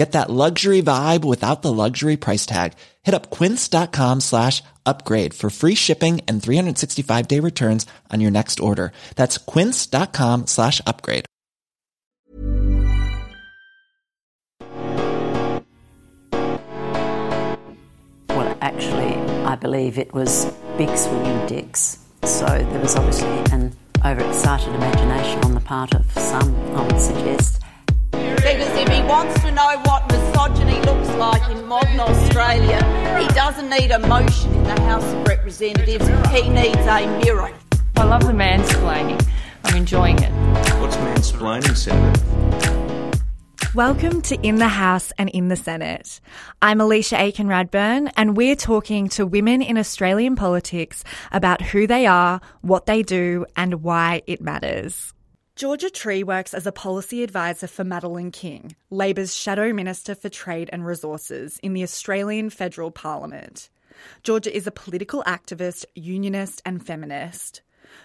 Get that luxury vibe without the luxury price tag. Hit up quince.com slash upgrade for free shipping and 365 day returns on your next order. That's quince.com slash upgrade. Well, actually, I believe it was big swinging dicks. So there was obviously an overexcited imagination on the part of some, I would suggest. Because if he wants to know what misogyny looks like in modern Australia, he doesn't need a motion in the House of Representatives, he needs a mirror. I love the mansplaining. I'm enjoying it. What's mansplaining, Senator? Welcome to In the House and in the Senate. I'm Alicia Aiken Radburn, and we're talking to women in Australian politics about who they are, what they do, and why it matters. Georgia Tree works as a policy advisor for Madeleine King, Labor's Shadow Minister for Trade and Resources in the Australian Federal Parliament. Georgia is a political activist, unionist, and feminist.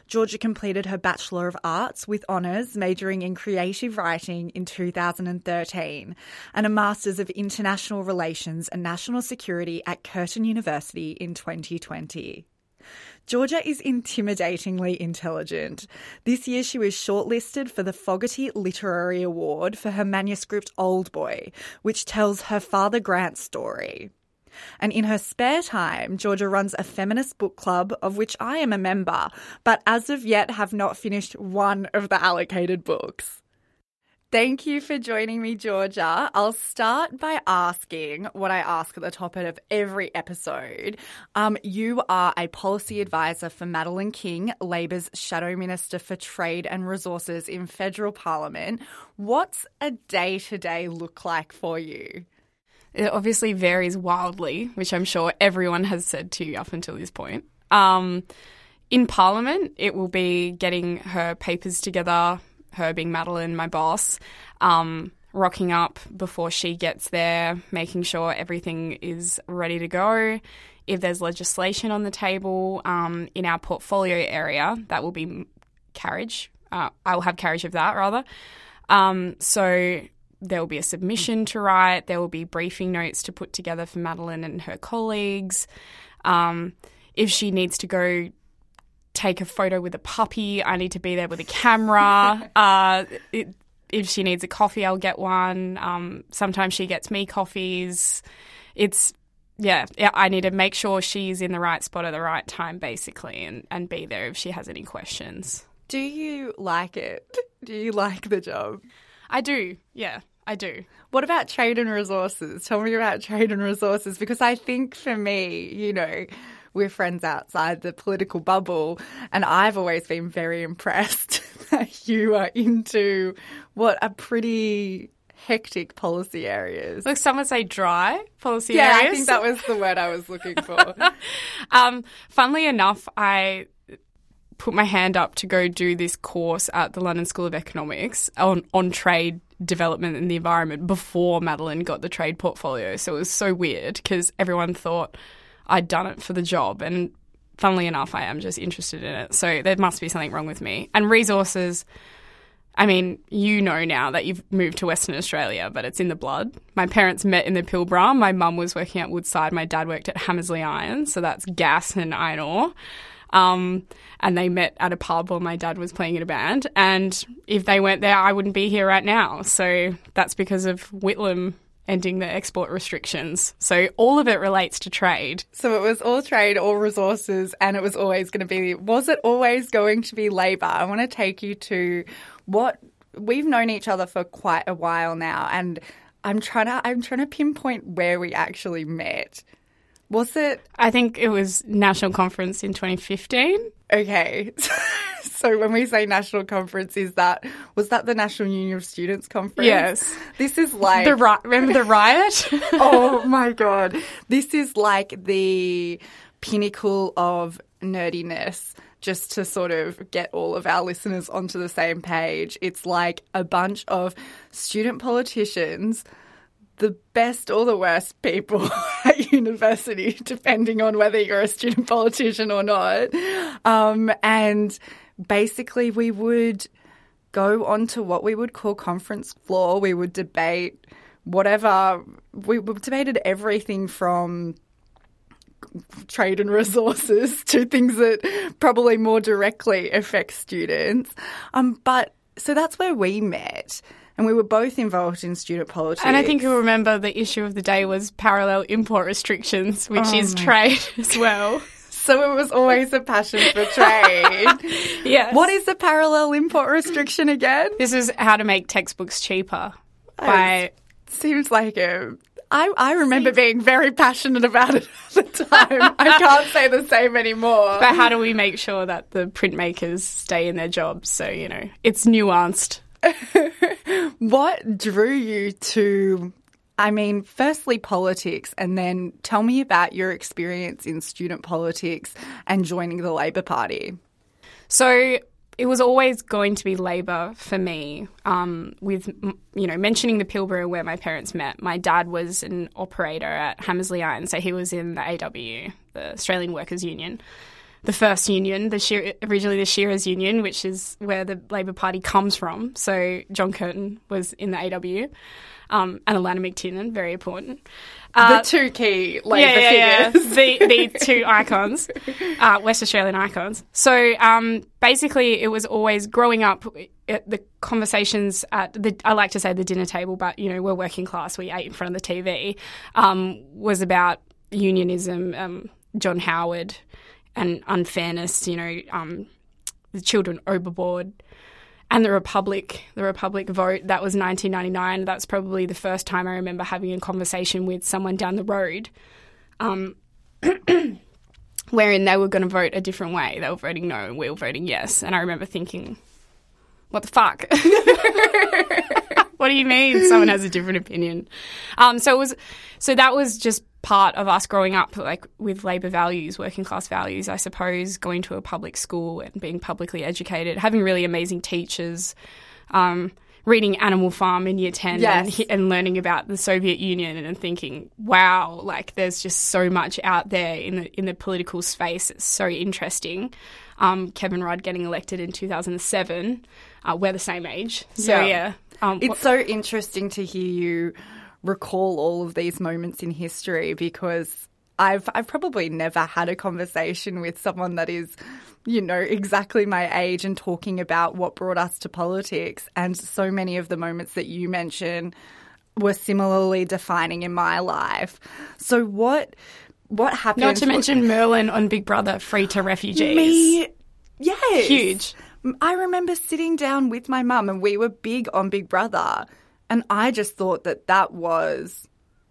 Georgia completed her Bachelor of Arts with honours majoring in creative writing in 2013 and a Masters of International Relations and National Security at Curtin University in 2020. Georgia is intimidatingly intelligent. This year she was shortlisted for the Fogarty Literary Award for her manuscript Old Boy, which tells her father Grant's story. And in her spare time, Georgia runs a feminist book club of which I am a member, but as of yet have not finished one of the allocated books. Thank you for joining me, Georgia. I'll start by asking what I ask at the top of every episode. Um, you are a policy advisor for Madeleine King, Labor's Shadow Minister for Trade and Resources in federal parliament. What's a day to day look like for you? It obviously varies wildly, which I'm sure everyone has said to you up until this point. Um, in Parliament, it will be getting her papers together, her being Madeleine, my boss, um, rocking up before she gets there, making sure everything is ready to go. If there's legislation on the table um, in our portfolio area, that will be carriage. Uh, I will have carriage of that rather. Um, so there will be a submission to write. There will be briefing notes to put together for Madeleine and her colleagues. Um, if she needs to go take a photo with a puppy, I need to be there with a camera. uh, it, if she needs a coffee, I'll get one. Um, sometimes she gets me coffees. It's yeah, yeah, I need to make sure she's in the right spot at the right time, basically, and, and be there if she has any questions. Do you like it? Do you like the job? I do, yeah, I do. What about trade and resources? Tell me about trade and resources because I think for me, you know, we're friends outside the political bubble, and I've always been very impressed that you are into what are pretty hectic policy areas. Like some would say dry policy yeah, areas. I think that was the word I was looking for. um, funnily enough, I put my hand up to go do this course at the London School of Economics on, on trade development in the environment before Madeleine got the trade portfolio. So it was so weird because everyone thought I'd done it for the job. And funnily enough, I am just interested in it. So there must be something wrong with me. And resources, I mean, you know now that you've moved to Western Australia, but it's in the blood. My parents met in the Pilbara. My mum was working at Woodside. My dad worked at Hamersley Iron. So that's gas and iron ore. Um, and they met at a pub while my dad was playing in a band. And if they weren't there, I wouldn't be here right now. So that's because of Whitlam ending the export restrictions. So all of it relates to trade. So it was all trade, all resources, and it was always going to be, was it always going to be Labor? I want to take you to what we've known each other for quite a while now, and I'm trying to, I'm trying to pinpoint where we actually met. Was it? I think it was national conference in 2015. Okay. so when we say national conference, is that was that the National Union of Students conference? Yes. This is like The ri- remember the riot? oh my god. This is like the pinnacle of nerdiness. Just to sort of get all of our listeners onto the same page, it's like a bunch of student politicians the best or the worst people university, depending on whether you're a student politician or not. Um, and basically, we would go onto what we would call conference floor. We would debate whatever. We debated everything from trade and resources to things that probably more directly affect students. Um, but so that's where we met and we were both involved in student politics. And I think you'll remember the issue of the day was parallel import restrictions, which oh is trade as well. So it was always a passion for trade. yes. What is the parallel import restriction again? This is how to make textbooks cheaper. By seems like a I, I remember being very passionate about it at the time. I can't say the same anymore. But how do we make sure that the printmakers stay in their jobs? So, you know, it's nuanced. What drew you to, I mean, firstly, politics, and then tell me about your experience in student politics and joining the Labor Party? So, it was always going to be Labor for me. Um, with you know mentioning the Pilbara where my parents met, my dad was an operator at Hamersley Iron, so he was in the AW, the Australian Workers Union the first union, the Shear- originally the Shearers Union, which is where the Labor Party comes from. So John Curtin was in the AW. Um, and Alannah MacTiernan, very important. Uh, the two key Labor yeah, yeah, figures. Yeah. the, the two icons, uh, West Australian icons. So um, basically, it was always growing up, the conversations at the, I like to say the dinner table, but, you know, we're working class, we ate in front of the TV, um, was about unionism, um, John Howard, and unfairness, you know, um, the children overboard. And the Republic, the Republic vote, that was 1999. That's probably the first time I remember having a conversation with someone down the road, um, wherein they were going to vote a different way. They were voting no, and we were voting yes. And I remember thinking, what the fuck? what do you mean someone has a different opinion? Um, so it was, so that was just part of us growing up, like with labour values, working class values, I suppose, going to a public school and being publicly educated, having really amazing teachers, um, reading Animal Farm in year 10 yes. and, and, learning about the Soviet Union and thinking, wow, like there's just so much out there in the, in the political space. It's so interesting. Um, Kevin Rudd getting elected in 2007. Uh, we're the same age. So, yeah. yeah um, it's so interesting to hear you recall all of these moments in history because I've I've probably never had a conversation with someone that is, you know, exactly my age and talking about what brought us to politics. And so many of the moments that you mention were similarly defining in my life. So what what happened? Not to mention Merlin on Big Brother, free to refugees. Me, yes, huge. I remember sitting down with my mum, and we were big on Big Brother. And I just thought that that was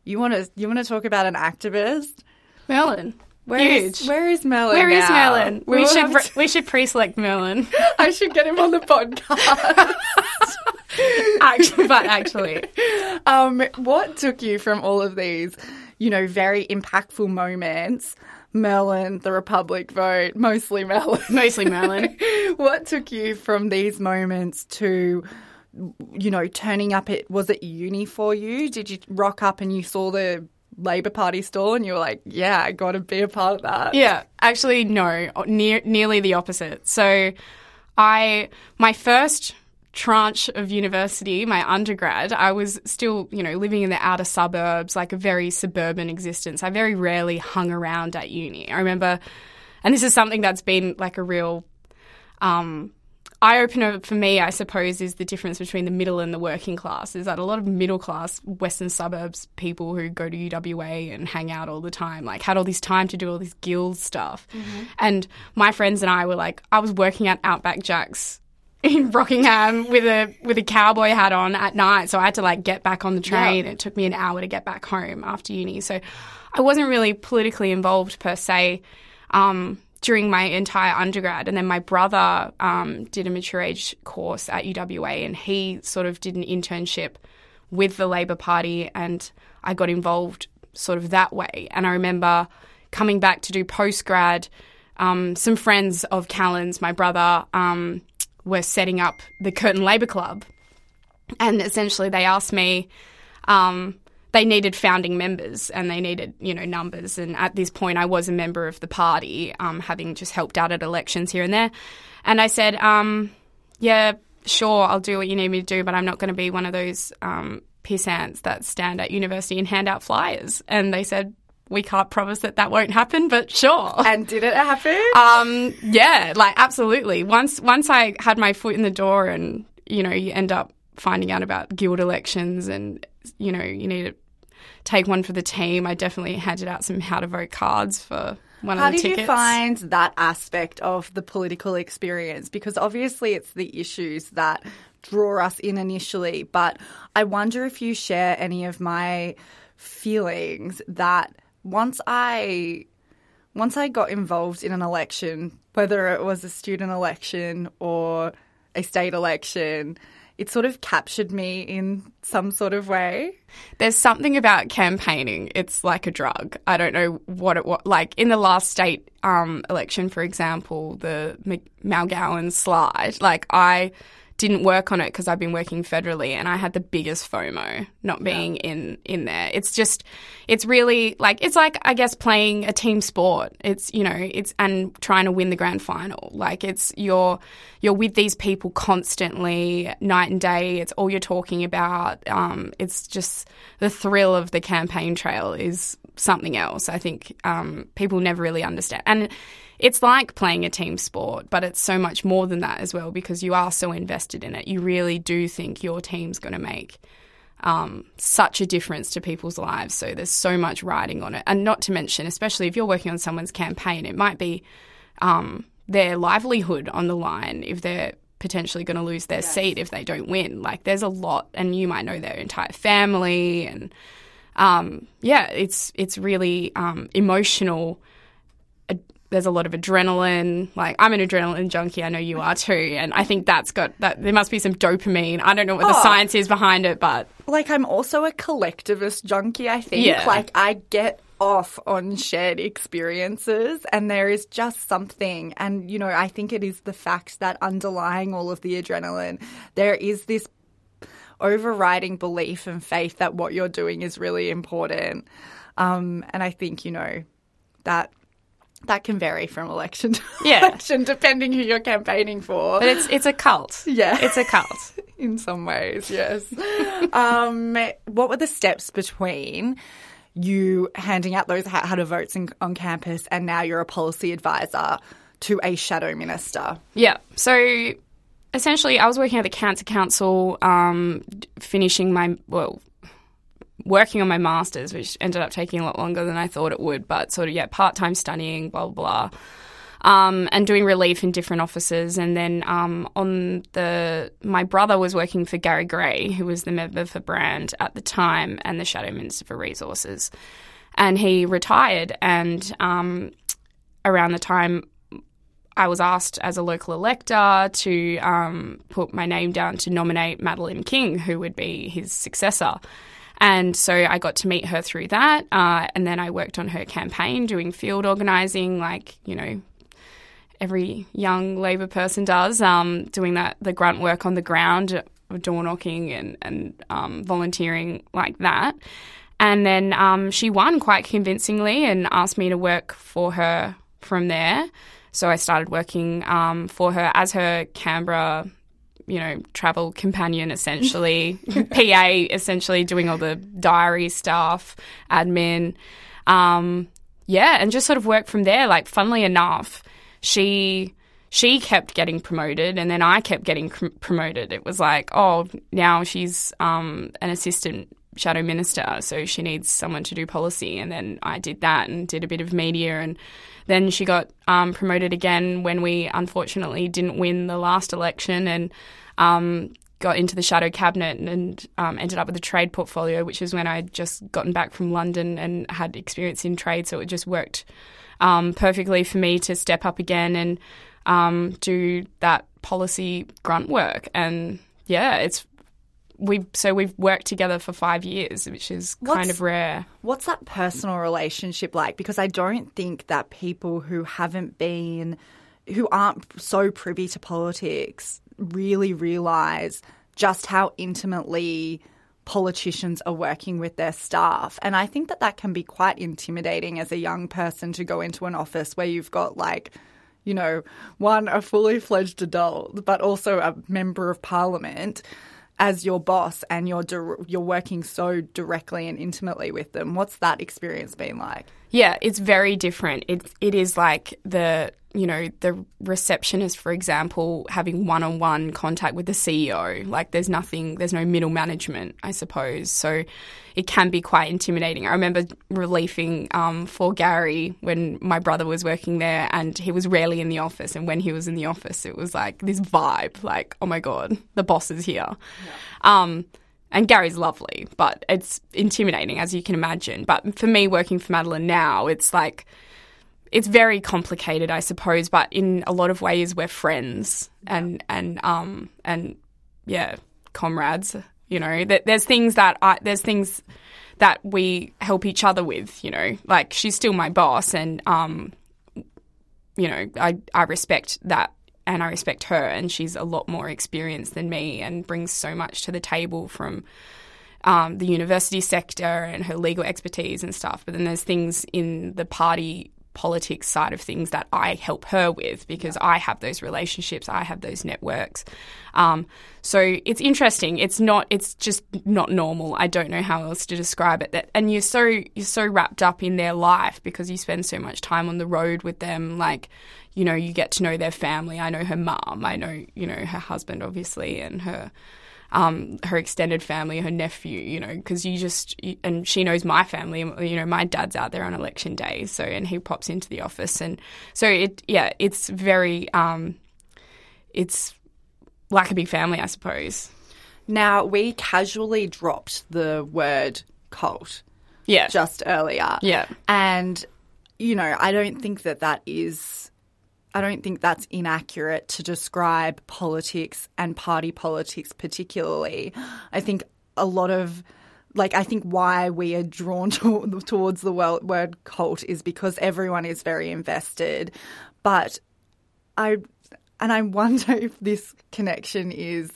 you want to you want to talk about an activist, Merlin. Where Huge. Is, where is Merlin? Where is now? Merlin? We, we should to... we should pre-select Merlin. I should get him on the podcast. actually, but actually, um, what took you from all of these, you know, very impactful moments? Merlin, the Republic vote, mostly Merlin. Mostly Merlin. what took you from these moments to you know, turning up at was it uni for you? Did you rock up and you saw the Labor Party stall and you were like, yeah, I got to be a part of that? Yeah, actually, no, near, nearly the opposite. So, I my first tranche of university, my undergrad, I was still, you know, living in the outer suburbs, like a very suburban existence. I very rarely hung around at uni. I remember, and this is something that's been like a real um, eye opener for me, I suppose, is the difference between the middle and the working class. Is that a lot of middle class Western suburbs people who go to UWA and hang out all the time, like had all this time to do all this guild stuff. And my friends and I were like, I was working at Outback Jacks in Rockingham with a with a cowboy hat on at night, so I had to like get back on the train. It took me an hour to get back home after uni, so I wasn't really politically involved per se. Um, during my entire undergrad. And then my brother um, did a mature age course at UWA and he sort of did an internship with the Labor Party and I got involved sort of that way. And I remember coming back to do post grad, um, some friends of Callan's, my brother, um, were setting up the Curtin Labor Club. And essentially they asked me, um, they needed founding members and they needed, you know, numbers. And at this point, I was a member of the party, um, having just helped out at elections here and there. And I said, um, yeah, sure, I'll do what you need me to do, but I'm not going to be one of those um, pissants that stand at university and hand out flyers. And they said, we can't promise that that won't happen, but sure. And did it happen? Um, yeah, like absolutely. Once once I had my foot in the door, and you know, you end up finding out about guild elections, and you know, you need to take one for the team. I definitely handed out some how to vote cards for one How of the did tickets. you find that aspect of the political experience? Because obviously it's the issues that draw us in initially, but I wonder if you share any of my feelings that once I once I got involved in an election, whether it was a student election or a state election, it sort of captured me in some sort of way. There's something about campaigning. It's like a drug. I don't know what it was. Like in the last state um, election, for example, the McGowan slide, like I didn't work on it because I've been working federally and I had the biggest FOMO not being in, in there. It's just, it's really like, it's like, I guess, playing a team sport. It's, you know, it's, and trying to win the grand final. Like it's, you're, you're with these people constantly, night and day. It's all you're talking about. Um, it's just the thrill of the campaign trail is something else. I think um, people never really understand. And it's like playing a team sport, but it's so much more than that as well because you are so invested in it. You really do think your team's going to make um, such a difference to people's lives. So there's so much riding on it. And not to mention, especially if you're working on someone's campaign, it might be um, their livelihood on the line if they're potentially going to lose their seat if they don't win. Like there's a lot, and you might know their entire family, and um, yeah, it's it's really um, emotional. There's a lot of adrenaline. Like I'm an adrenaline junkie. I know you are too, and I think that's got that. There must be some dopamine. I don't know what the Oh. science is behind it, but like I'm also a collectivist junkie, I think. Yeah. Like I get off on shared experiences and there is just something and you know, I think it is the fact that underlying all of the adrenaline there is this overriding belief and faith that what you're doing is really important. Um and I think, you know, that that can vary from election to Yeah. election depending who you're campaigning for. but it's it's a cult. Yeah. it's a cult. in some ways, yes. um, what were the steps between you handing out those how to votes in, on campus and now you're a policy advisor to a shadow minister? Yeah. So essentially, I was working at the Cancer Council, um, finishing my, well, working on my master's, which ended up taking a lot longer than I thought it would, but sort of, yeah, part time studying, blah, blah, blah. Um, and doing relief in different offices. And then um, on the, my brother was working for Gary Gray, who was the member for Brand at the time and the Shadow Minister for Resources. And he retired. And um, around the time I was asked as a local elector to um, put my name down to nominate Madeleine King, who would be his successor. And so I got to meet her through that. Uh, and then I worked on her campaign doing field organising, like, you know, every young Labor person does, um, doing that, the grunt work on the ground, door knocking and, and um, volunteering like that. And then um, she won quite convincingly and asked me to work for her from there. So I started working um, for her as her Canberra, you know, travel companion, essentially, PA, essentially doing all the diary stuff, admin. Um, yeah, and just sort of work from there. Like, funnily enough, she she kept getting promoted, and then I kept getting cr- promoted. It was like, oh, now she's um, an assistant shadow minister, so she needs someone to do policy. And then I did that and did a bit of media, and then she got um, promoted again when we unfortunately didn't win the last election, and um, got into the shadow cabinet and um, ended up with a trade portfolio, which is when I'd just gotten back from London and had experience in trade, so it just worked um, perfectly for me to step up again and um, do that policy grunt work. And yeah, it's we so we've worked together for five years, which is What's- kind of rare. What's that personal relationship like? Because I don't think that people who haven't been, who aren't so privy to politics, really realize just how intimately politicians are working with their staff. And I think that that can be quite intimidating as a young person to go into an office where you've got like, you know, one, a fully fledged adult, but also a member of parliament as your boss and you're dir- you're working so directly and intimately with them. What's that experience been like? Yeah, it's very different. It it is like the you know the receptionist, for example, having one on one contact with the CEO. Like there's nothing, there's no middle management, I suppose. So it can be quite intimidating. I remember relieving um, for Gary when my brother was working there, and he was rarely in the office. And when he was in the office, it was like this vibe, like oh my god, the boss is here. Um, and Gary's lovely, but it's intimidating, as you can imagine. But for me, working for Madeleine now, it's like, it's very complicated, I suppose, but in a lot of ways, we're friends and, and, um, and yeah, comrades, you know, There- there's things that I, there's things that we help each other with, you know, like she's still my boss and, um, you know, I, I respect that and I respect her, and she's a lot more experienced than me and brings so much to the table from um, the university sector and her legal expertise and stuff. But then there's things in the party politics side of things that I help her with because I have those relationships, I have those networks. Um, so it's interesting. It's not. It's just not normal. I don't know how else to describe it. That and you're so you're so wrapped up in their life because you spend so much time on the road with them. Like, you know, you get to know their family. I know her mum. I know you know her husband, obviously, and her um, her extended family, her nephew, you know, because you just, and she knows my family, you know, my dad's out there on election day, so, and he pops into the office. And so it, yeah, it's very, um, it's like a big family, I suppose. Now, we casually dropped the word cult Yeah. just earlier. Yeah. And, you know, I don't think that that is. I don't think that's inaccurate to describe politics and party politics, particularly. I think a lot of, like, I think why we are drawn to, towards the wo- word cult is because everyone is very invested. But I, and I wonder if this connection is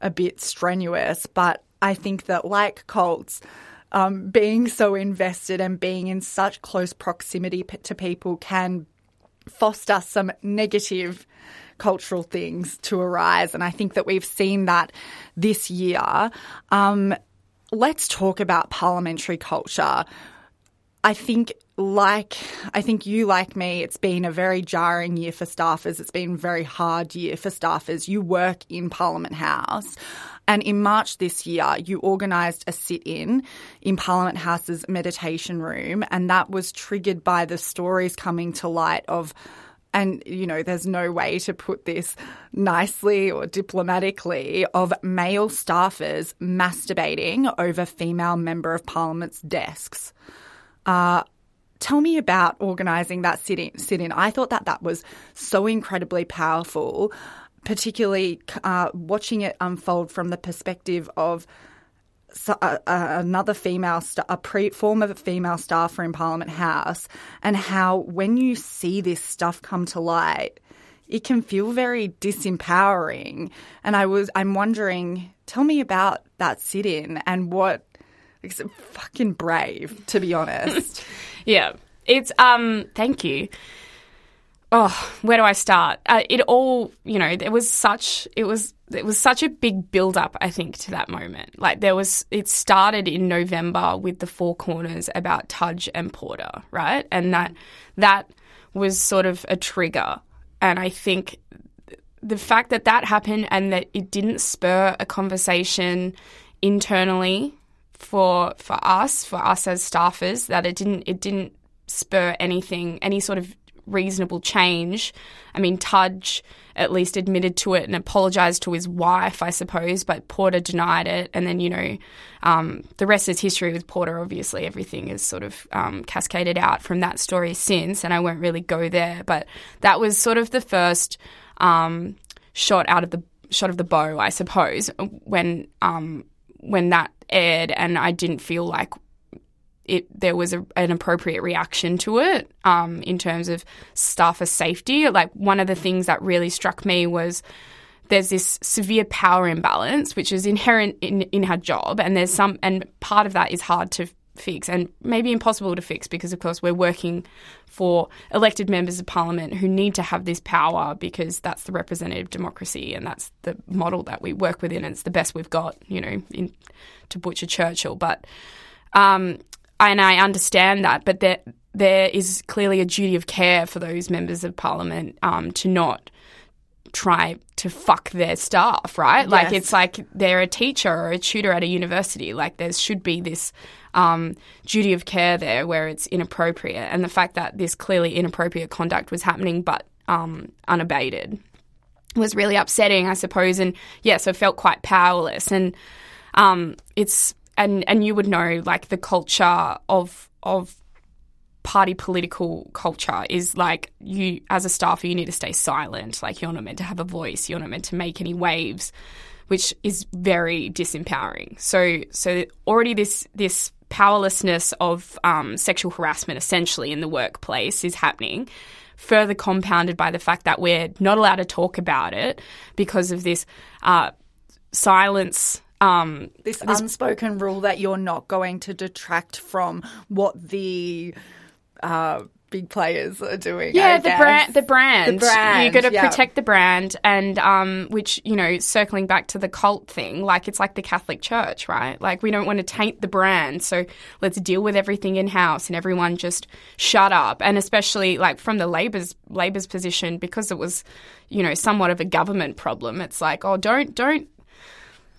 a bit strenuous, but I think that, like cults, um, being so invested and being in such close proximity to people can foster some negative cultural things to arise. And I think that we've seen that this year. Um, let's talk about parliamentary culture. I think, like I think you, like me, it's been a very jarring year for staffers. It's been a very hard year for staffers. You work in Parliament House. And in March this year, you organised a sit in in Parliament House's meditation room. And that was triggered by the stories coming to light of and you know there's no way to put this nicely or diplomatically of male staffers masturbating over female member of parliament's desks uh, tell me about organising that sit-in, sit-in i thought that that was so incredibly powerful particularly uh, watching it unfold from the perspective of so- uh, uh, another female, st- a pre- former female staffer in Parliament House, and how when you see this stuff come to light, it can feel very disempowering. And I was, I'm wondering, tell me about that sit-in and what. It's fucking brave, to be honest. Yeah. It's, um, thank you. Oh, where do I start? Uh, it all, you know, there was such, it was, it was such a big build up, I think, to that moment. Like there was, it started in November with the Four Corners about Tudge and Porter, right? And that, that was sort of a trigger and I think the fact that that happened and that it didn't spur a conversation internally for for us, for us as staffers, that it didn't it didn't spur anything, any sort of reasonable change. I mean, Tudge at least admitted to it and apologised to his wife, I suppose, but Porter denied it. And then, you know, um, the rest is history with Porter. Obviously, everything is sort of um, cascaded out from that story since, and I won't really go there. But that was sort of the first um, shot out of the shot of the bow, I suppose, when um, when that aired, and I didn't feel like it there was a, an appropriate reaction to it um, in terms of staffer safety. Like one of the things that really struck me was there's this severe power imbalance, which is inherent in, in her job, and there's some, and part of that is hard to fix and maybe impossible to fix because, of course, we're working for elected members of parliament who need to have this power because that's the representative democracy and that's the model that we work within. And it's the best we've got, you know, in, to butcher Churchill. But um, and I understand that, but there there is clearly a duty of care for those members of parliament um, to not try to fuck their staff, right? Yes. Like it's like they're a teacher or a tutor at a university. Like there should be this um, duty of care there where it's inappropriate, and the fact that this clearly inappropriate conduct was happening but um, unabated was really upsetting, I suppose. And yes, I felt quite powerless, and um, it's and and you would know like the culture of of party political culture is like you as a staffer you need to stay silent. Like you're not meant to have a voice. You're not meant to make any waves which is very disempowering. So so already this this powerlessness of um, sexual harassment essentially in the workplace is happening further compounded by the fact that we're not allowed to talk about it because of this uh, silence um, this, this unspoken rule that you're not going to detract from what the uh, big players are doing. Yeah, the brand, the brand, the brand. You got to yeah. protect the brand, and um, which you know, circling back to the cult thing, like it's like the Catholic Church, right? Like we don't want to taint the brand, so let's deal with everything in house, and everyone just shut up. And especially like from the Labor's Labor's position, because it was, you know, somewhat of a government problem. It's like, oh, don't don't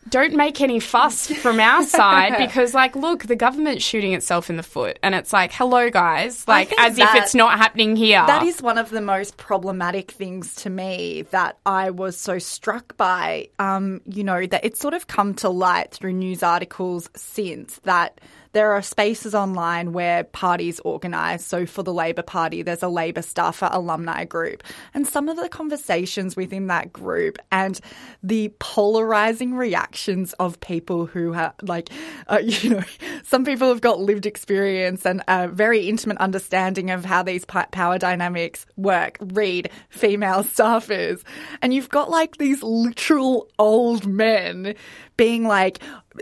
don't make any fuss from our side because, like, look, the government's shooting itself in the foot, and it's like, hello, guys, like, as that, if it's not happening here. That is one of the most problematic things to me that I was so struck by. Um, you know, that it's sort of come to light through news articles since that there are spaces online where parties organise. So for the Labor Party, there's a Labor staffer alumni group. And some of the conversations within that group and the polarising reactions of people who have, like, uh, you know, some people have got lived experience and a very intimate understanding of how these power dynamics work. Read female staffers. And you've got like these literal old men being like,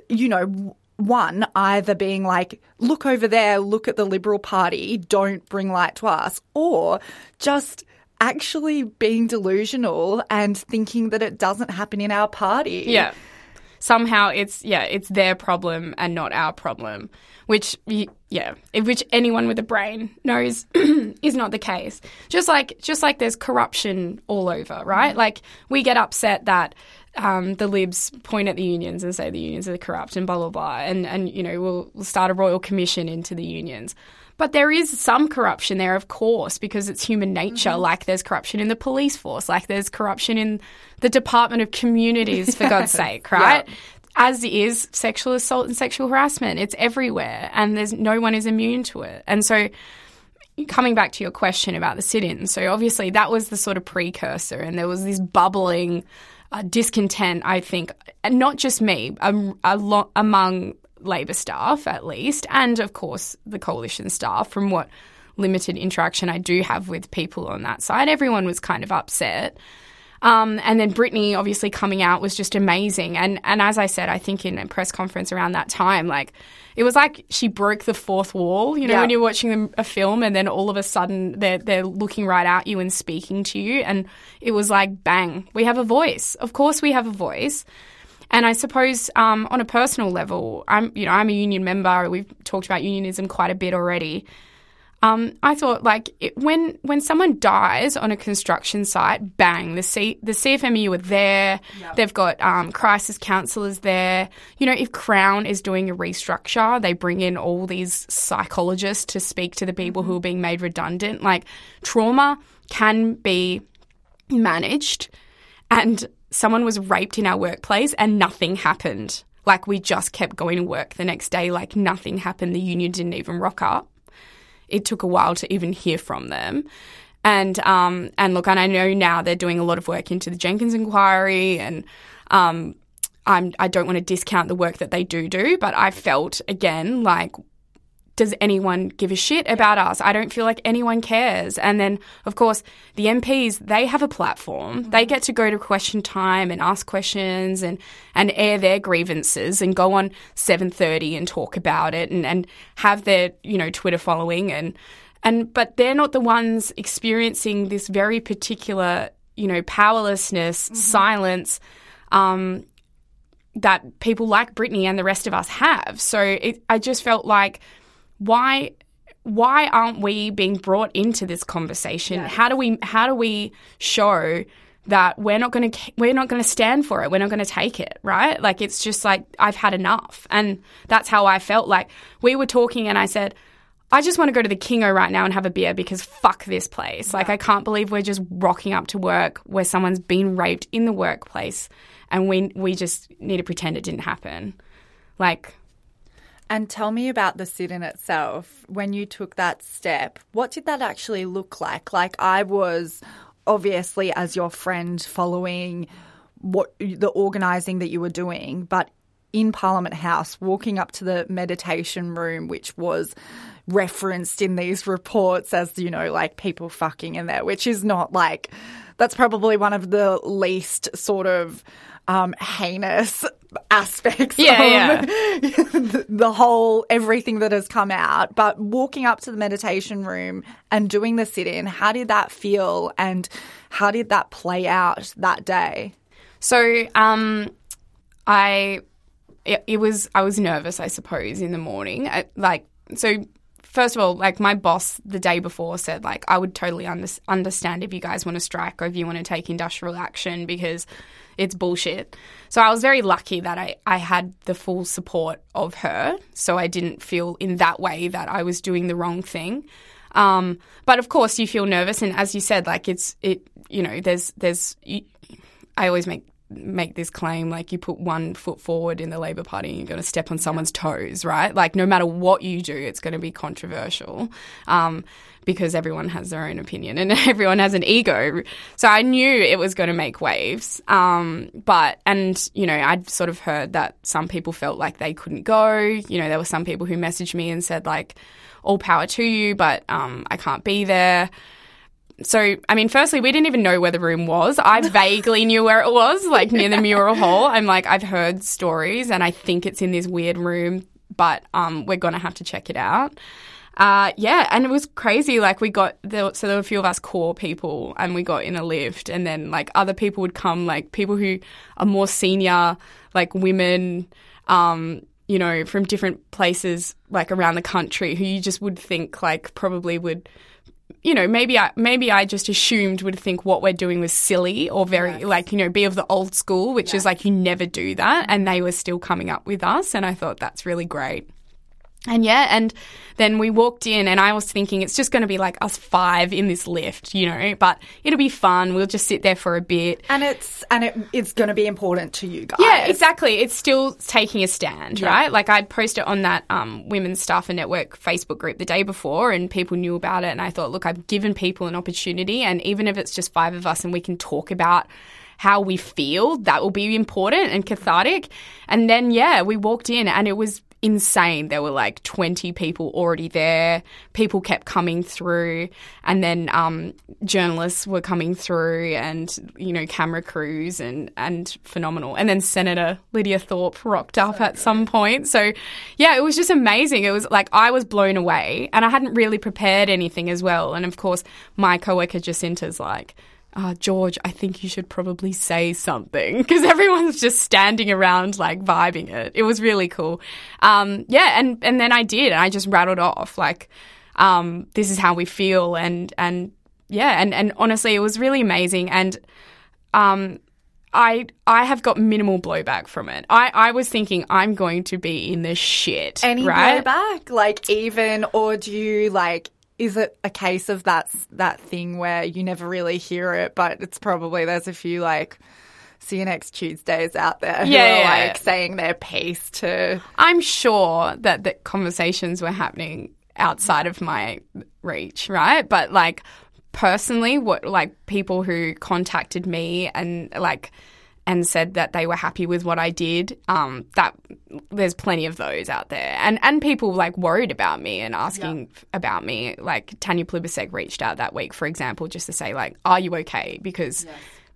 you know, one, either being like, look over there, look at the Liberal Party, don't bring light to us, or just actually being delusional and thinking that it doesn't happen in our party. Yeah. Somehow it's yeah, it's their problem and not our problem, which yeah, which anyone with a brain knows is not the case. Just like just like there's corruption all over, right? Like we get upset that um, the libs point at the unions and say the unions are corrupt and blah blah blah, and and you know we'll, we'll start a royal commission into the unions. But there is some corruption there, of course, because it's human nature. Mm-hmm. Like there's corruption in the police force, like there's corruption in the Department of Communities, for God's sake, right? As is sexual assault and sexual harassment. It's everywhere, and there's no one is immune to it. And so, coming back to your question about the sit-in, so obviously that was the sort of precursor, and there was this bubbling uh, discontent, I think, and not just me, um, lo- among Labor staff at least, and of course the coalition staff, from what limited interaction I do have with people on that side, everyone was kind of upset. Um, and then Brittany obviously coming out was just amazing. And and as I said, I think in a press conference around that time, like it was like she broke the fourth wall. You know, when you're watching a film and then all of a sudden they're they're looking right at you and speaking to you, and it was like bang, we have a voice. Of course, we have a voice. And I suppose um, on a personal level, I'm you know I'm a union member. We've talked about unionism quite a bit already. Um, I thought like it, when when someone dies on a construction site, bang, the C, the CFMEU are there. They've got um, crisis counsellors there. You know, if Crown is doing a restructure, they bring in all these psychologists to speak to the people who are being made redundant. Like trauma can be managed, and someone was raped in our workplace and nothing happened. Like we just kept going to work the next day, like nothing happened. The union didn't even rock up it took a while to even hear from them. And um, and look, and I know now they're doing a lot of work into the Jenkins inquiry, and um, I'm I don't want to discount the work that they do do, but I felt again like. Does anyone give a shit about us? I don't feel like anyone cares. And then, of course, the MPs, they have a platform. They get to go to question time and ask questions and, and air their grievances and go on 7.30 and talk about it and, and have their, you know, Twitter following and, and, but they're not the ones experiencing this very particular, you know, powerlessness, silence, um, that people like Brittany and the rest of us have. So it, I just felt like, why why aren't we being brought into this conversation? How do we how do we show that we're not going to we're not going to stand for it. We're not going to take it, right? Like it's just like I've had enough. And that's how I felt like we were talking and I said I just want to go to the Kingo right now and have a beer because fuck this place. Like I can't believe we're just rocking up to work where someone's been raped in the workplace and we we just need to pretend it didn't happen. Like And tell me about the sit in itself. When you took that step, what did that actually look like? Like, I was obviously, as your friend, following what the organising that you were doing, but in Parliament House, walking up to the meditation room, which was referenced in these reports as, you know, like people fucking in there, which is not like, that's probably one of the least sort of um, heinous aspects Yeah, of the, the whole everything that has come out. But walking up to the meditation room and doing the sit in, how did that feel and how did that play out that day? So, um, I it, it was I was nervous, I suppose, in the morning. I, like, so first of all, like my boss the day before said, like I would totally under, understand if you guys want to strike or if you want to take industrial action because it's bullshit. So I was very lucky that I, I had the full support of her. So I didn't feel in that way that I was doing the wrong thing. Um, but of course, you feel nervous, and as you said, like it's it, you know, there's there's. You, I always make make this claim like you put one foot forward in the Labor Party and you're going to step on someone's toes, right? Like no matter what you do, it's going to be controversial um, because everyone has their own opinion and everyone has an ego. So I knew it was going to make waves. Um, but, and, you know, I'd sort of heard that some people felt like they couldn't go. You know, there were some people who messaged me and said, like, all power to you, but um, I can't be there so I mean, firstly, we didn't even know where the room was. I vaguely knew where it was, like near the mural hall. I'm like, I've heard stories, and I think it's in this weird room, but um, we're gonna have to check it out. Uh, yeah, and it was crazy. Like we got there, so there were a few of us core people, and we got in a lift, and then like other people would come, like people who are more senior, like women. Um, you know, from different places like around the country who you just would think like probably would you know, maybe I maybe I just assumed would think what we're doing was silly or very like, you know, be of the old school, which is like you never do that. And they were still coming up with us and I thought that's really great. And yeah, and then we walked in and I was thinking it's just going to be like us five in this lift, you know, but it'll be fun. We'll just sit there for a bit. And it's and it, it's going to be important to you guys. Yeah, exactly. It's still taking a stand, right? Like I'd posted on that um, Women's Staffer Network Facebook group the day before, and people knew about it. And I thought, look, I've given people an opportunity, and even if it's just five of us, and we can talk about how we feel, that will be important and cathartic. And then yeah, we walked in, and it was insane. There were like 20 people already there. People kept coming through, and then um, journalists were coming through, and you know, camera crews, and and phenomenal. And then Senator Lydia Thorpe rocked up at some point. So, yeah, it was just amazing. It was like I was blown away, and I hadn't really prepared anything as well. And of course, my coworker Jacinta's like uh, George, I think you should probably say something because everyone's just standing around like vibing it. It was really cool. Um, yeah, and and then I did, and I just rattled off like. um, this is how we feel, and and yeah, and and honestly, it was really amazing, and um, I I have got minimal blowback from it. I, I was thinking I'm going to be in the shit. Any right? blowback? Like even, or do you like? Is it a case of that that thing where you never really hear it, but it's probably there's a few like see you next Tuesdays out there who Yeah, are yeah. like saying their piece to I'm sure that the conversations were happening outside of my reach, right? But like personally, what like people who contacted me and like and said that they were happy with what I did, um, that there's plenty of those out there, and and people like worried about me and asking about me. Like Tanya Plibersek reached out that week, for example, just to say like, "Are you okay?" Because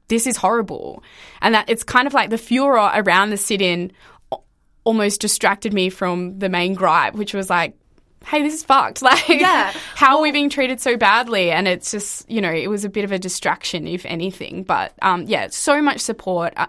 this is horrible, and that it's kind of like the furor around the sit-in almost distracted me from the main gripe, which was like, hey, this is fucked. Like, Yeah. how are we being treated so badly? And it's just, you know, it was a bit of a distraction, if anything. But um, yeah, so much support, uh,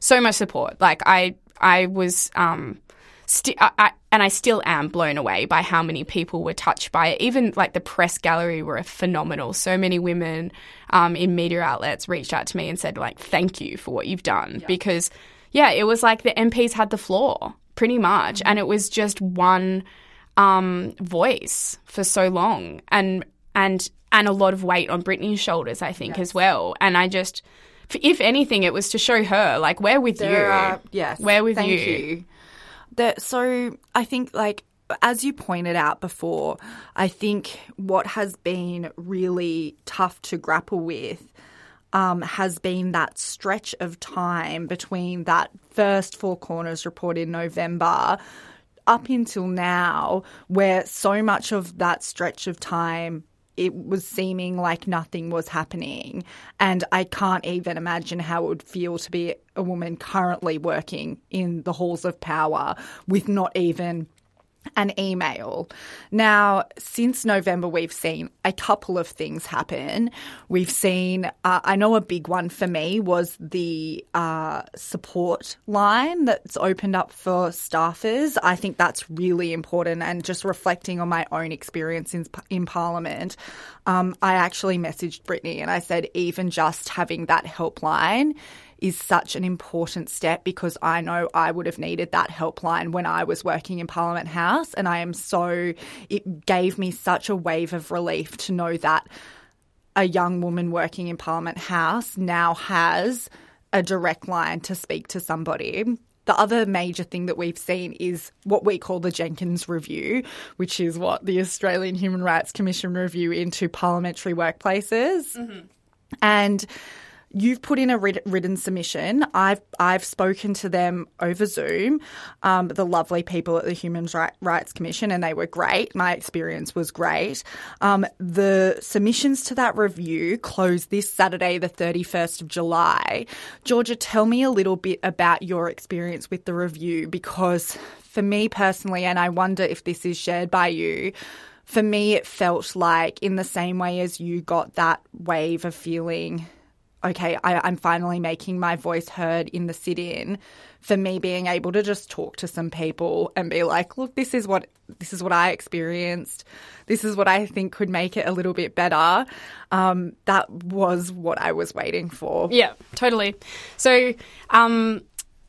so much support. Like, I, I was, um, sti- I, I, and I still am blown away by how many people were touched by it. Even like the press gallery were phenomenal. So many women um, in media outlets reached out to me and said, like, thank you for what you've done. Because, yeah, it was like the MPs had the floor pretty much. And it was just one um, voice for so long, and and and a lot of weight on Brittany's shoulders, I think, as well. And I just, if anything, it was to show her like we're with you, are yes. we're with you. you. That so I think like as you pointed out before, I think what has been really tough to grapple with um, has been that stretch of time between that first Four Corners report in November up until now, where so much of that stretch of time it was seeming like nothing was happening. And I can't even imagine how it would feel to be a woman currently working in the halls of power with not even an email. Now, since November, we've seen a couple of things happen. We've seen, uh, I know a big one for me was the uh, support line that's opened up for staffers. I think that's really important. And just reflecting on my own experience in, in Parliament, um, I actually messaged Brittany and I said, even just having that helpline is such an important step because I know I would have needed that helpline when I was working in Parliament House. And I am so, it gave me such a wave of relief to know that a young woman working in Parliament House now has a direct line to speak to somebody. The other major thing that we've seen is what we call the Jenkins Review, which is what the Australian Human Rights Commission review into parliamentary workplaces. Mm-hmm. And you've put in a writ- written submission. I've I've spoken to them over Zoom, um, the lovely people at the Human Rights Commission, and they were great. My experience was great. Um, the submissions to that review close this Saturday, the thirty first of July. Georgia, tell me a little bit about your experience with the review, because for me personally, and I wonder if this is shared by you for me, it felt like in the same way as you got that wave of feeling, okay, I, I'm finally making my voice heard in the sit in. For me, being able to just talk to some people and be like, look, this is what this is what I experienced. This is what I think could make it a little bit better. Um, that was what I was waiting for. Yeah, totally. So, um,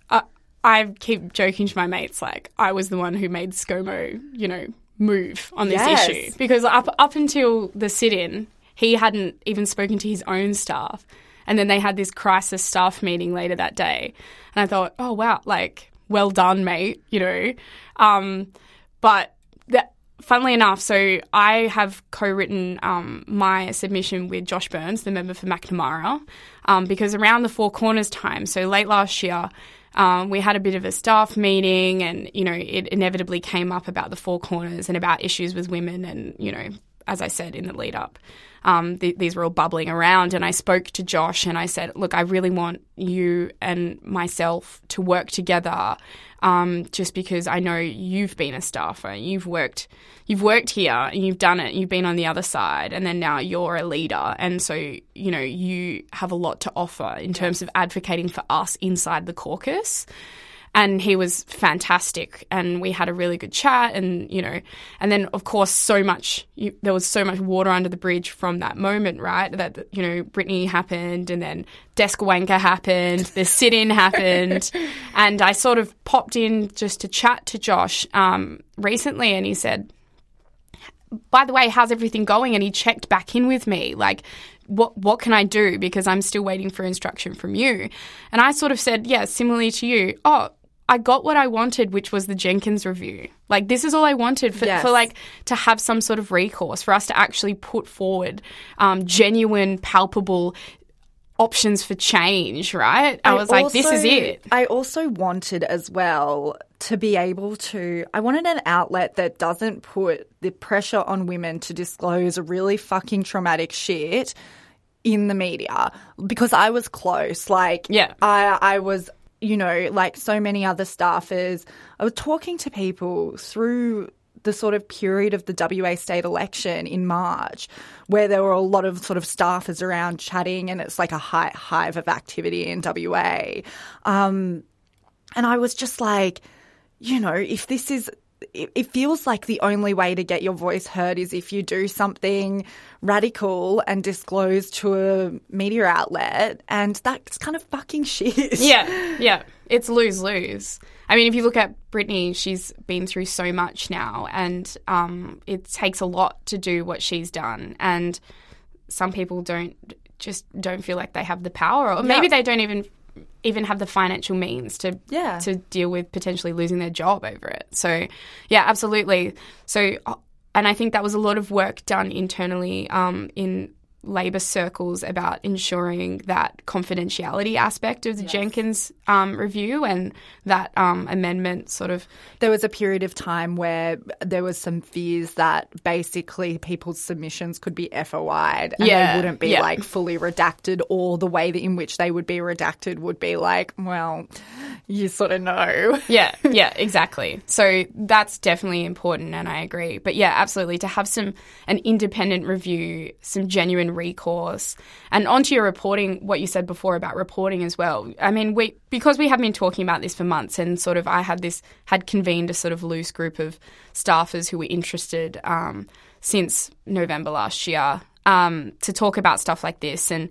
I, I keep joking to my mates like I was the one who made ScoMo, you know, move on this Yes. issue because up up until the sit-in, he hadn't even spoken to his own staff, and then they had this crisis staff meeting later that day, and I thought, oh wow, like well done, mate, you know, um, but that. Funnily enough, so I have co-written um, my submission with Josh Burns, the member for Macnamara, um, because around the Four Corners time, so late last year, um, we had a bit of a staff meeting, and you know, it inevitably came up about the Four Corners and about issues with women, and you know, as I said in the lead up, um, th- these were all bubbling around. And I spoke to Josh, and I said, "Look, I really want you and myself to work together, um, just because I know you've been a staffer, you've worked, you've worked here, and you've done it, you've been on the other side, and then now you're a leader, and so you know you have a lot to offer in terms of advocating for us inside the caucus." And he was fantastic and we had a really good chat and you know and then of course so much you, there was so much water under the bridge from that moment right that you know Brittany happened and then desk wanker happened the sit-in happened and I sort of popped in just to chat to Josh um, recently and he said by the way, how's everything going? And he checked back in with me, like, what what can I do? Because I'm still waiting for instruction from you. And I sort of said, yeah, similarly to you, oh, I got what I wanted, which was the Jenkins review. Like this is all I wanted for, Yes. for like to have some sort of recourse for us to actually put forward um, genuine, palpable options for change. Right? I, was like, this is it. I also wanted as well to be able to, I wanted an outlet that doesn't put the pressure on women to disclose really fucking traumatic shit in the media because I was close. Like, Yeah. I, I was, you know, like so many other staffers, I was talking to people through the sort of period of the WA state election in March, where there were a lot of sort of staffers around chatting, and it's like a hi- hive of activity in WA. Um, and I was just like, you know, if this is, it, feels like the only way to get your voice heard is if you do something radical and disclose to a media outlet. And that's kind of fucking shit. Yeah, yeah. It's lose lose. I mean, if you look at Brittany, she's been through so much now, and um, it takes a lot to do what she's done. And some people don't just don't feel like they have the power, or maybe they don't even even have the financial means to Yeah. to deal with potentially losing their job over it. So, yeah, absolutely. So, uh, and I think that was a lot of work done internally um, in Labor circles about ensuring that confidentiality aspect of the Jenkins um, review and that um, amendment sort of There was a period of time where there was some fears that basically people's submissions could be FOI'd and Yeah, they wouldn't be yeah. like fully redacted, or the way that in which they would be redacted would be like, well, you sort of know. yeah, yeah, exactly. So that's definitely important, and I agree. But yeah, absolutely, to have some an independent review, some genuine recourse, and onto your reporting, what you said before about reporting as well. I mean, we because we have been talking about this for months, and sort of I had this had convened a sort of loose group of staffers who were interested um, since November last year um, to talk about stuff like this and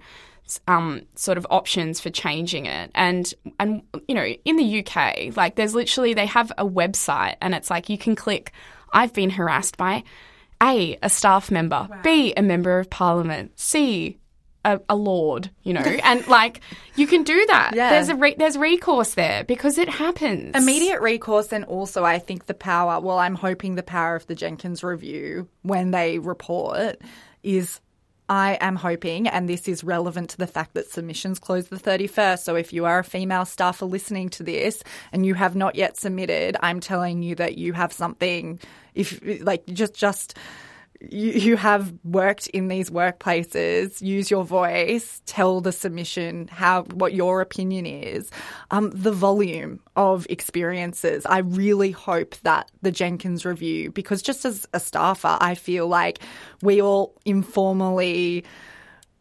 um, sort of options for changing it. And and you know, in the UK, like there's literally they have a website and it's like you can click I've been harassed by A, a staff member, B, a member of parliament, C, a, a lord, you know, and like you can do that. Yeah. There's a re- there's recourse there because it happens. Immediate recourse, and also I think the power, well, I'm hoping the power of the Jenkins review when they report is. I am hoping, and this is relevant to the fact that submissions close the 31st. So, if you are a female staffer listening to this and you have not yet submitted, I'm telling you that you have something. If like just just you, you have worked in these workplaces, use your voice, tell the submission how what your opinion is. Um, the volume of experiences. I really hope that the Jenkins review, because just as a staffer, I feel like we all informally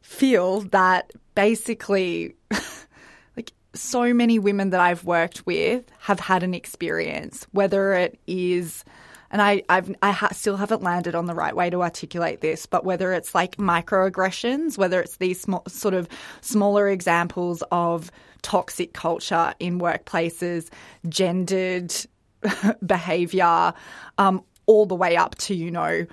feel that basically like so many women that I've worked with have had an experience, whether it is, and I I've I ha- still haven't landed on the right way to articulate this, but whether it's like microaggressions, whether it's these sort of smaller examples of toxic culture in workplaces, gendered behavior, um, all the way up to you know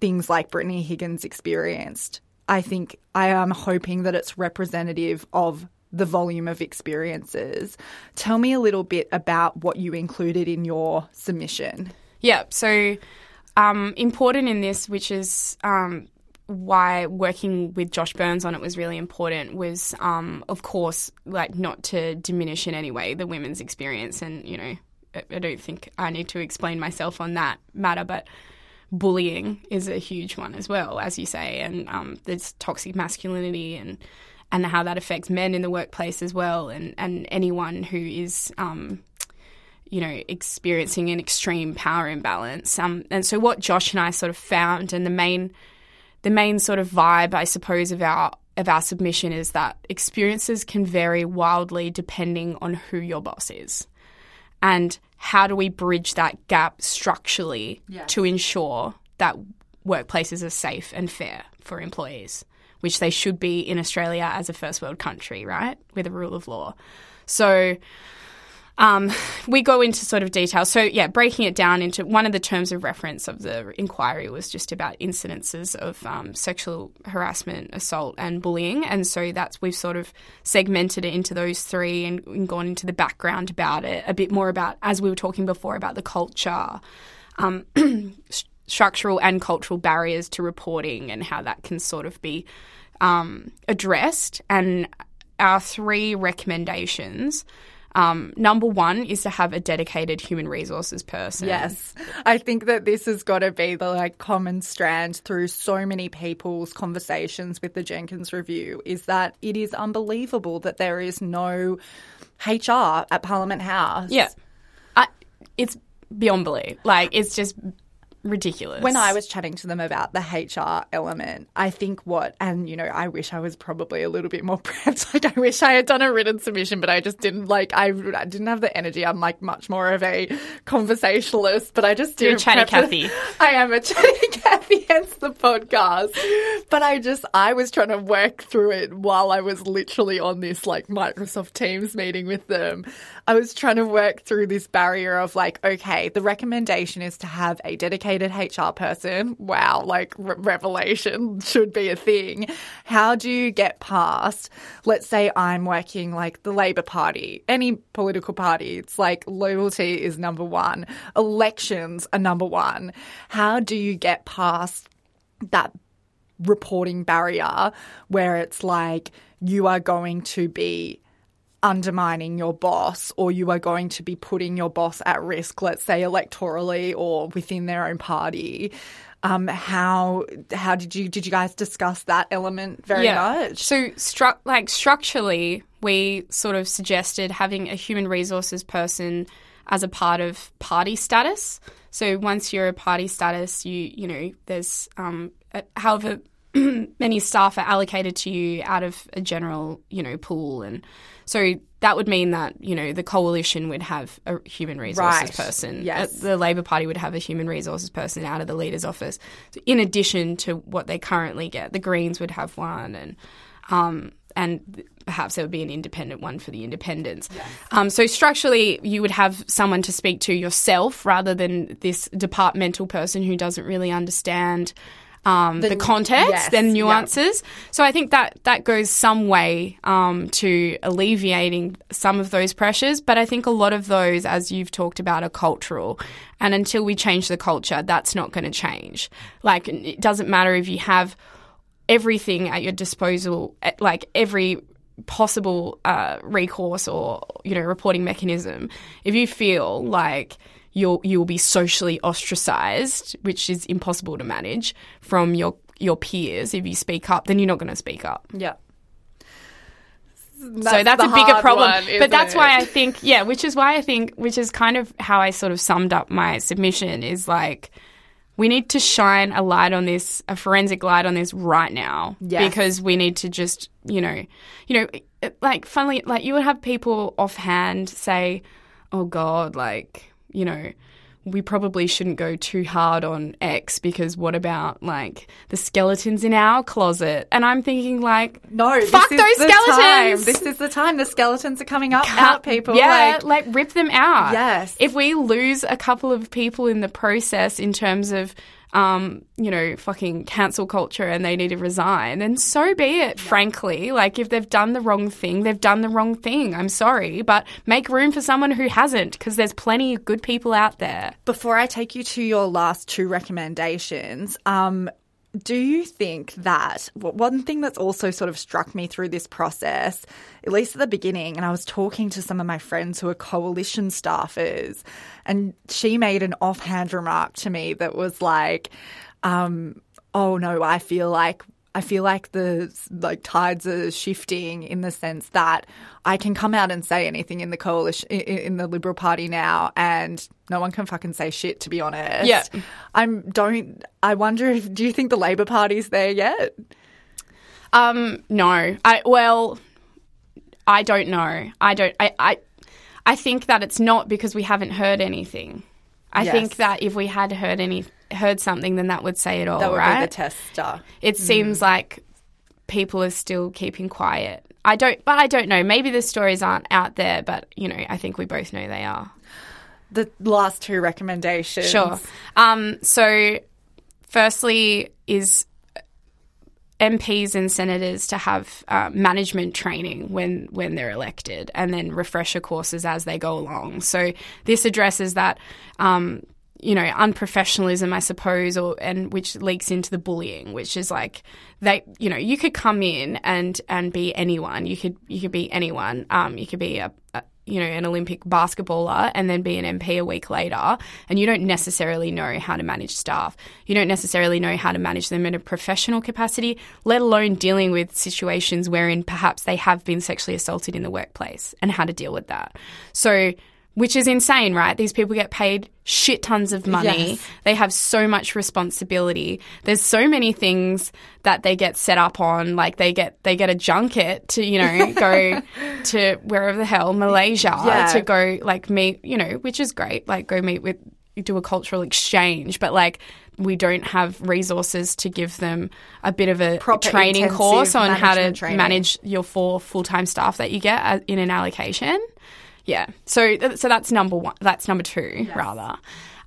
things like Brittany Higgins experienced. I think I am hoping that it's representative of the volume of experiences. Tell me a little bit about what you included in your submission. Yeah. So um, important in this, which is um, why working with Josh Burns on it was really important, was um, of course like not to diminish in any way the women's experience, and you know I- don't think I need to explain myself on that matter, but. Bullying is a huge one as well, as you say, and um, there's toxic masculinity and and how that affects men in the workplace as well, and and anyone who is um, you know, experiencing an extreme power imbalance. Um, and so what Josh and I sort of found, and the main, the main sort of vibe, I suppose, of our of our submission is that experiences can vary wildly depending on who your boss is. And how do we bridge that gap structurally to ensure that workplaces are safe and fair for employees, which they should be in Australia as a first world country, right? With a rule of law. So um, we go into sort of detail. So, yeah, breaking it down into one of the terms of reference of the inquiry was just about incidences of um, sexual harassment, assault, and bullying. And so that's we've sort of segmented it into those three and, and gone into the background about it, a bit more about, as we were talking before, about the culture. Um, structural and cultural barriers to reporting and how that can sort of be um, addressed. And our three recommendations. Um, number one is to have a dedicated human resources person. Yes. I think that this has got to be the like common strand through so many people's conversations with the Jenkins review is that it is unbelievable that there is no HR at Parliament House. Yeah. I, it's beyond belief. Like, it's just ridiculous. When I was chatting to them about the HR element, I think what, and you know, I wish I was probably a little bit more prepped. Like, I wish I had done a written submission, but I just didn't like, I, I didn't have the energy. I'm like much more of a conversationalist, but I just You're didn't. a chatty. Cathy. I am a chatty Cathy, hence the podcast. But I just, I was trying to work through it while I was literally on this like Microsoft Teams meeting with them. I was trying to work through this barrier of like, okay, the recommendation is to have a dedicated HR person. Wow, like re- revelation should be a thing. How do you get past, let's say I'm working like the Labor Party, any political party, it's like loyalty is number one, elections are number one. How do you get past that reporting barrier where it's like you are going to be undermining your boss or you are going to be putting your boss at risk, let's say electorally or within their own party. Um, how how did you did you guys discuss that element very much? So, stru- like structurally, we sort of suggested having a human resources person as a part of party status. So, once you're a party status, you you know there's um, however many staff are allocated to you out of a general you know pool, and so that would mean that you know the coalition would have a human resources Right. person. Yes. Uh, the Labor Party would have a human resources person out of the leader's office, so in addition to what they currently get. The Greens would have one, and um, and perhaps there would be an independent one for the independents. Um, so structurally, you would have someone to speak to yourself rather than this departmental person who doesn't really understand. Um, the, context yes, and nuances. So I think that that goes some way um, to alleviating some of those pressures. But I think a lot of those, as you've talked about, are cultural. And until we change the culture, that's not going to change. Like it doesn't matter if you have everything at your disposal, eh, like every possible uh, recourse or you know reporting mechanism. If you feel like you'll you'll be socially ostracized, which is impossible to manage from your your peers if you speak up, then you're not going to speak up. Yeah. so that's a bigger problem. one, but that's it? why I think, yeah, which is why I think, which is kind of how I sort of summed up my submission is like, we need to shine a light on this, a forensic light on this right now. Yes. Because we need to just, you know, you know, it- like, funnily, like you would have people offhand say, oh God, like, you know, we probably shouldn't go too hard on X because what about like the skeletons in our closet? And I'm thinking like, No, fuck those the Time. This is the time. The skeletons are coming up Cut- out, people. Yeah, Like, like, rip them out. Yes. If we lose a couple of people in the process in terms of, um, you know, fucking cancel culture and they need to resign, then so be it, frankly. Like, if they've done the wrong thing, they've done the wrong thing. I'm sorry. But make room for someone who hasn't, because there's plenty of good people out there. Before I take you to your last two recommendations, um, do you think that one thing that's also sort of struck me through this process, at least at the beginning, and I was talking to some of my friends who are coalition staffers, and she made an offhand remark to me that was like, um, "Oh no, I feel like." I feel like the like tides are shifting in the sense that I can come out and say anything in the coalition in, the Liberal Party now, and no one can fucking say shit. To be honest, Yeah. I'm don't. I wonder if do you think the Labor Party's there yet? Um, no. I well, I don't know. I don't. I. I, I think that it's not because we haven't heard anything. I Yes. think that if we had heard any heard something, then that would say it all, That would right? be the tester. It seems like people are still keeping quiet. I don't, but I don't know. Maybe the stories aren't out there, but you know, I think we both know they are. The last two recommendations. Sure. Um, so, firstly, is MPs and senators to have uh, management training when when they're elected, and then refresher courses as they go along. So this addresses that. Um, you know, unprofessionalism, I suppose, or and which leaks into the bullying, which is like they, you know, you could come in and and be anyone. You could you could be anyone. Um, you could be a, a you know, an Olympic basketballer and then be an MP a week later, and you don't necessarily know how to manage staff. You don't necessarily know how to manage them in a professional capacity, let alone dealing with situations wherein perhaps they have been sexually assaulted in the workplace and how to deal with that. So, which is insane, right? These people get paid shit tons of money. Yes. They have so much responsibility. There's so many things that they get set up on. Like they get they get a junket to you know go to wherever the hell Malaysia Yeah. to go like meet you know which is great. Like go meet with do a cultural exchange, but like we don't have resources to give them a bit of a Proper training course on how to training. manage your four full time staff that you get uh, in an allocation. Yeah. So so that's number one. That's number two, rather.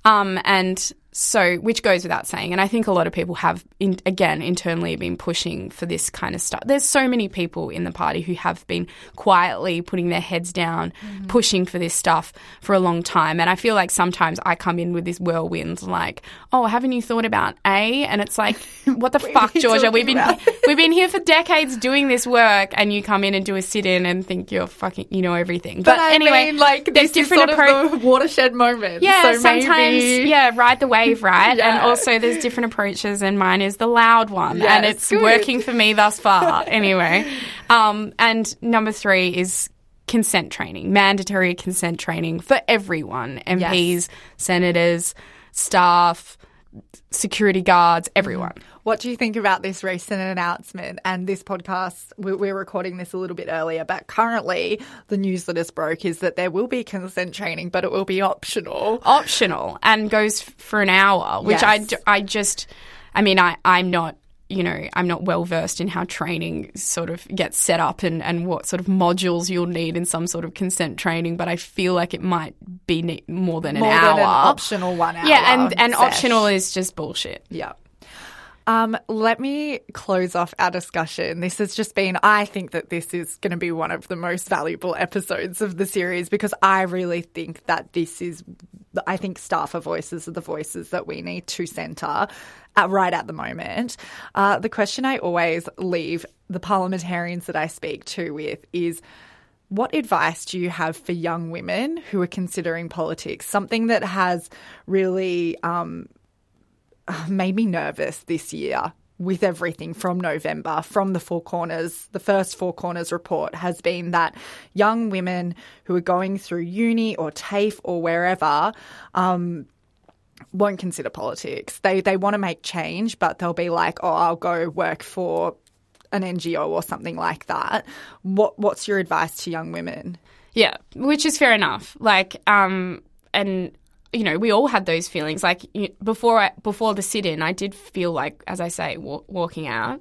Um, and so, which goes without saying. And I think a lot of people have, in, again, internally been pushing for this kind of stuff. There's so many people in the party who have been quietly putting their heads down, mm-hmm. pushing for this stuff for a long time. And I feel like sometimes I come in with this whirlwind, like, oh, haven't you thought about A? And it's like, what the fuck, Georgia? We've been we've been here for decades doing this work, and you come in and do a sit in and think you're fucking, you know everything. But, But anyway, mean, like, there's different sort appro- of the watershed moments yeah, so sometimes maybe- yeah, ride the wave, right? Yeah. And also there's different approaches and mine is the loud one. Yes, and it's good. working for me thus far. anyway. Um, and number three is consent training, mandatory consent training for everyone. MPs, senators, staff, security guards, everyone. What do you think about this recent announcement and this podcast? we- We're recording this a little bit earlier, but currently the news that has broke is that there will be consent training, but it will be optional. optional and goes for an hour, which I, Yes. d- I just, I mean, I, I'm not, you know, I'm not well versed in how training sort of gets set up and, and what sort of modules you'll need in some sort of consent training, but I feel like it might be ne- more than an More hour. than an optional one hour. yeah, and, and sesh. optional is just bullshit. Yeah. Um, let me close off our discussion. This has just been, I think that this is going to be one of the most valuable episodes of the series because I really think that this is, I think staffer voices are the voices that we need to centre right at the moment. Uh, the question I always leave the parliamentarians that I speak to with is, what advice do you have for young women who are considering politics? Something that has really um, made me nervous this year with everything from November, from the Four Corners. The first Four Corners report has been that young women who are going through uni or TAFE or wherever um, won't consider politics. They they want to make change, but they'll be like, "Oh, I'll go work for an NGO or something like that." What what's your advice to young women? Yeah, which is fair enough. Like, um, and you know, we all had those feelings. Like before, I, before the sit-in, I did feel like, as I say, wa- walking out,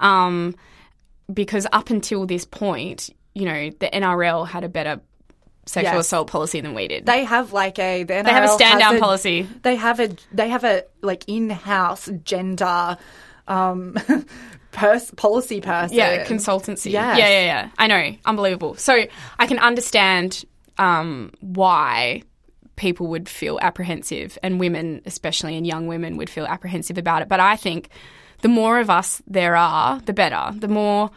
um, because up until this point, you know, the NRL had a better sexual Yes. assault policy than we did. They have like a They have a stand down a- policy. They have a they have a like in house gender um pers- policy person. Yeah, consultancy. Yes. Yeah, yeah, yeah. I know. Unbelievable. So I can understand um, why people would feel apprehensive, and women, especially, and young women would feel apprehensive about it. But I think the more of us there are, the better. The more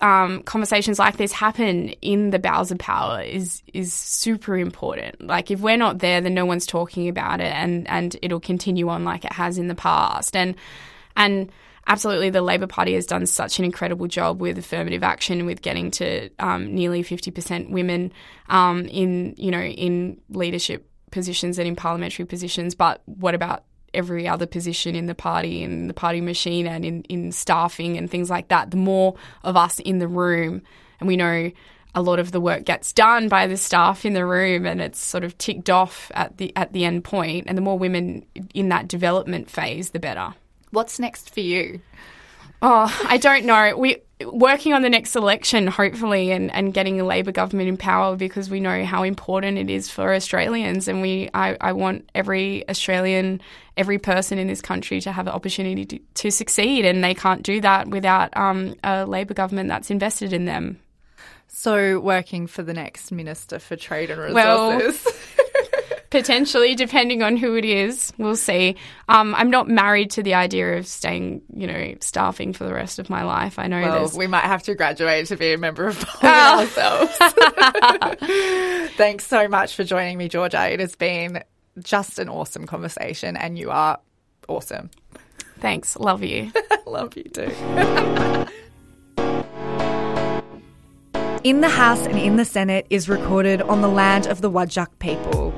um, conversations like this happen in the bowels of power is is super important. Like if we're not there, then no one's talking about it, and and it'll continue on like it has in the past. And and absolutely, the Labor Party has done such an incredible job with affirmative action, with getting to um, nearly fifty percent women um, in you know in leadership positions and in parliamentary positions. But what about every other position in the party and the party machine and in, in staffing and things like that, the more of us in the room, and we know a lot of the work gets done by the staff in the room and it's sort of ticked off at the at the end point. And the more women in that development phase the better What's next for you? oh i don't know we working on the next election hopefully and, and getting a labor government in power because we know how important it is for australians and we i, I want every australian every person in this country to have the opportunity to, to succeed and they can't do that without um, a labor government that's invested in them So, working for the next Minister for Trade and Well- Resources. Potentially, depending on who it is, we'll see. Um, I'm not married to the idea of staying, you know, staffing for the rest of my life. I know well, there's. we might have to graduate to be a member of parliament ourselves. Thanks so much for joining me, Georgia. It has been just an awesome conversation, and you are awesome. Thanks, love you. Love you too. In the House and in the Senate is recorded on the land of the Wajak people.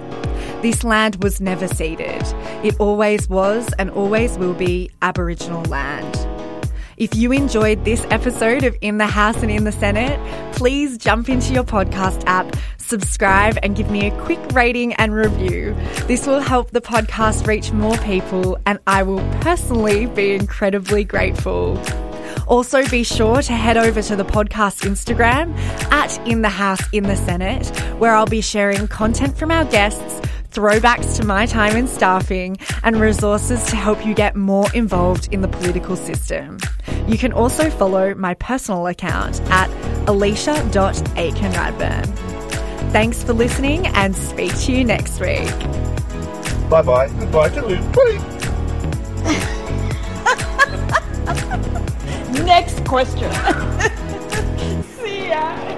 This land was never ceded. It always was and always will be Aboriginal land. If you enjoyed this episode of In the House and in the Senate, please jump into your podcast app, subscribe, and give me a quick rating and review. This will help the podcast reach more people, and I will personally be incredibly grateful. Also, be sure to head over to the podcast Instagram at In the House in the Senate, where I'll be sharing content from our guests, throwbacks to my time in staffing, and resources to help you get more involved in the political system. You can also follow my personal account at alicia.aikenradburn. Thanks for listening and speak to you next week. Bye bye. Goodbye to Luke. Bye. Next question.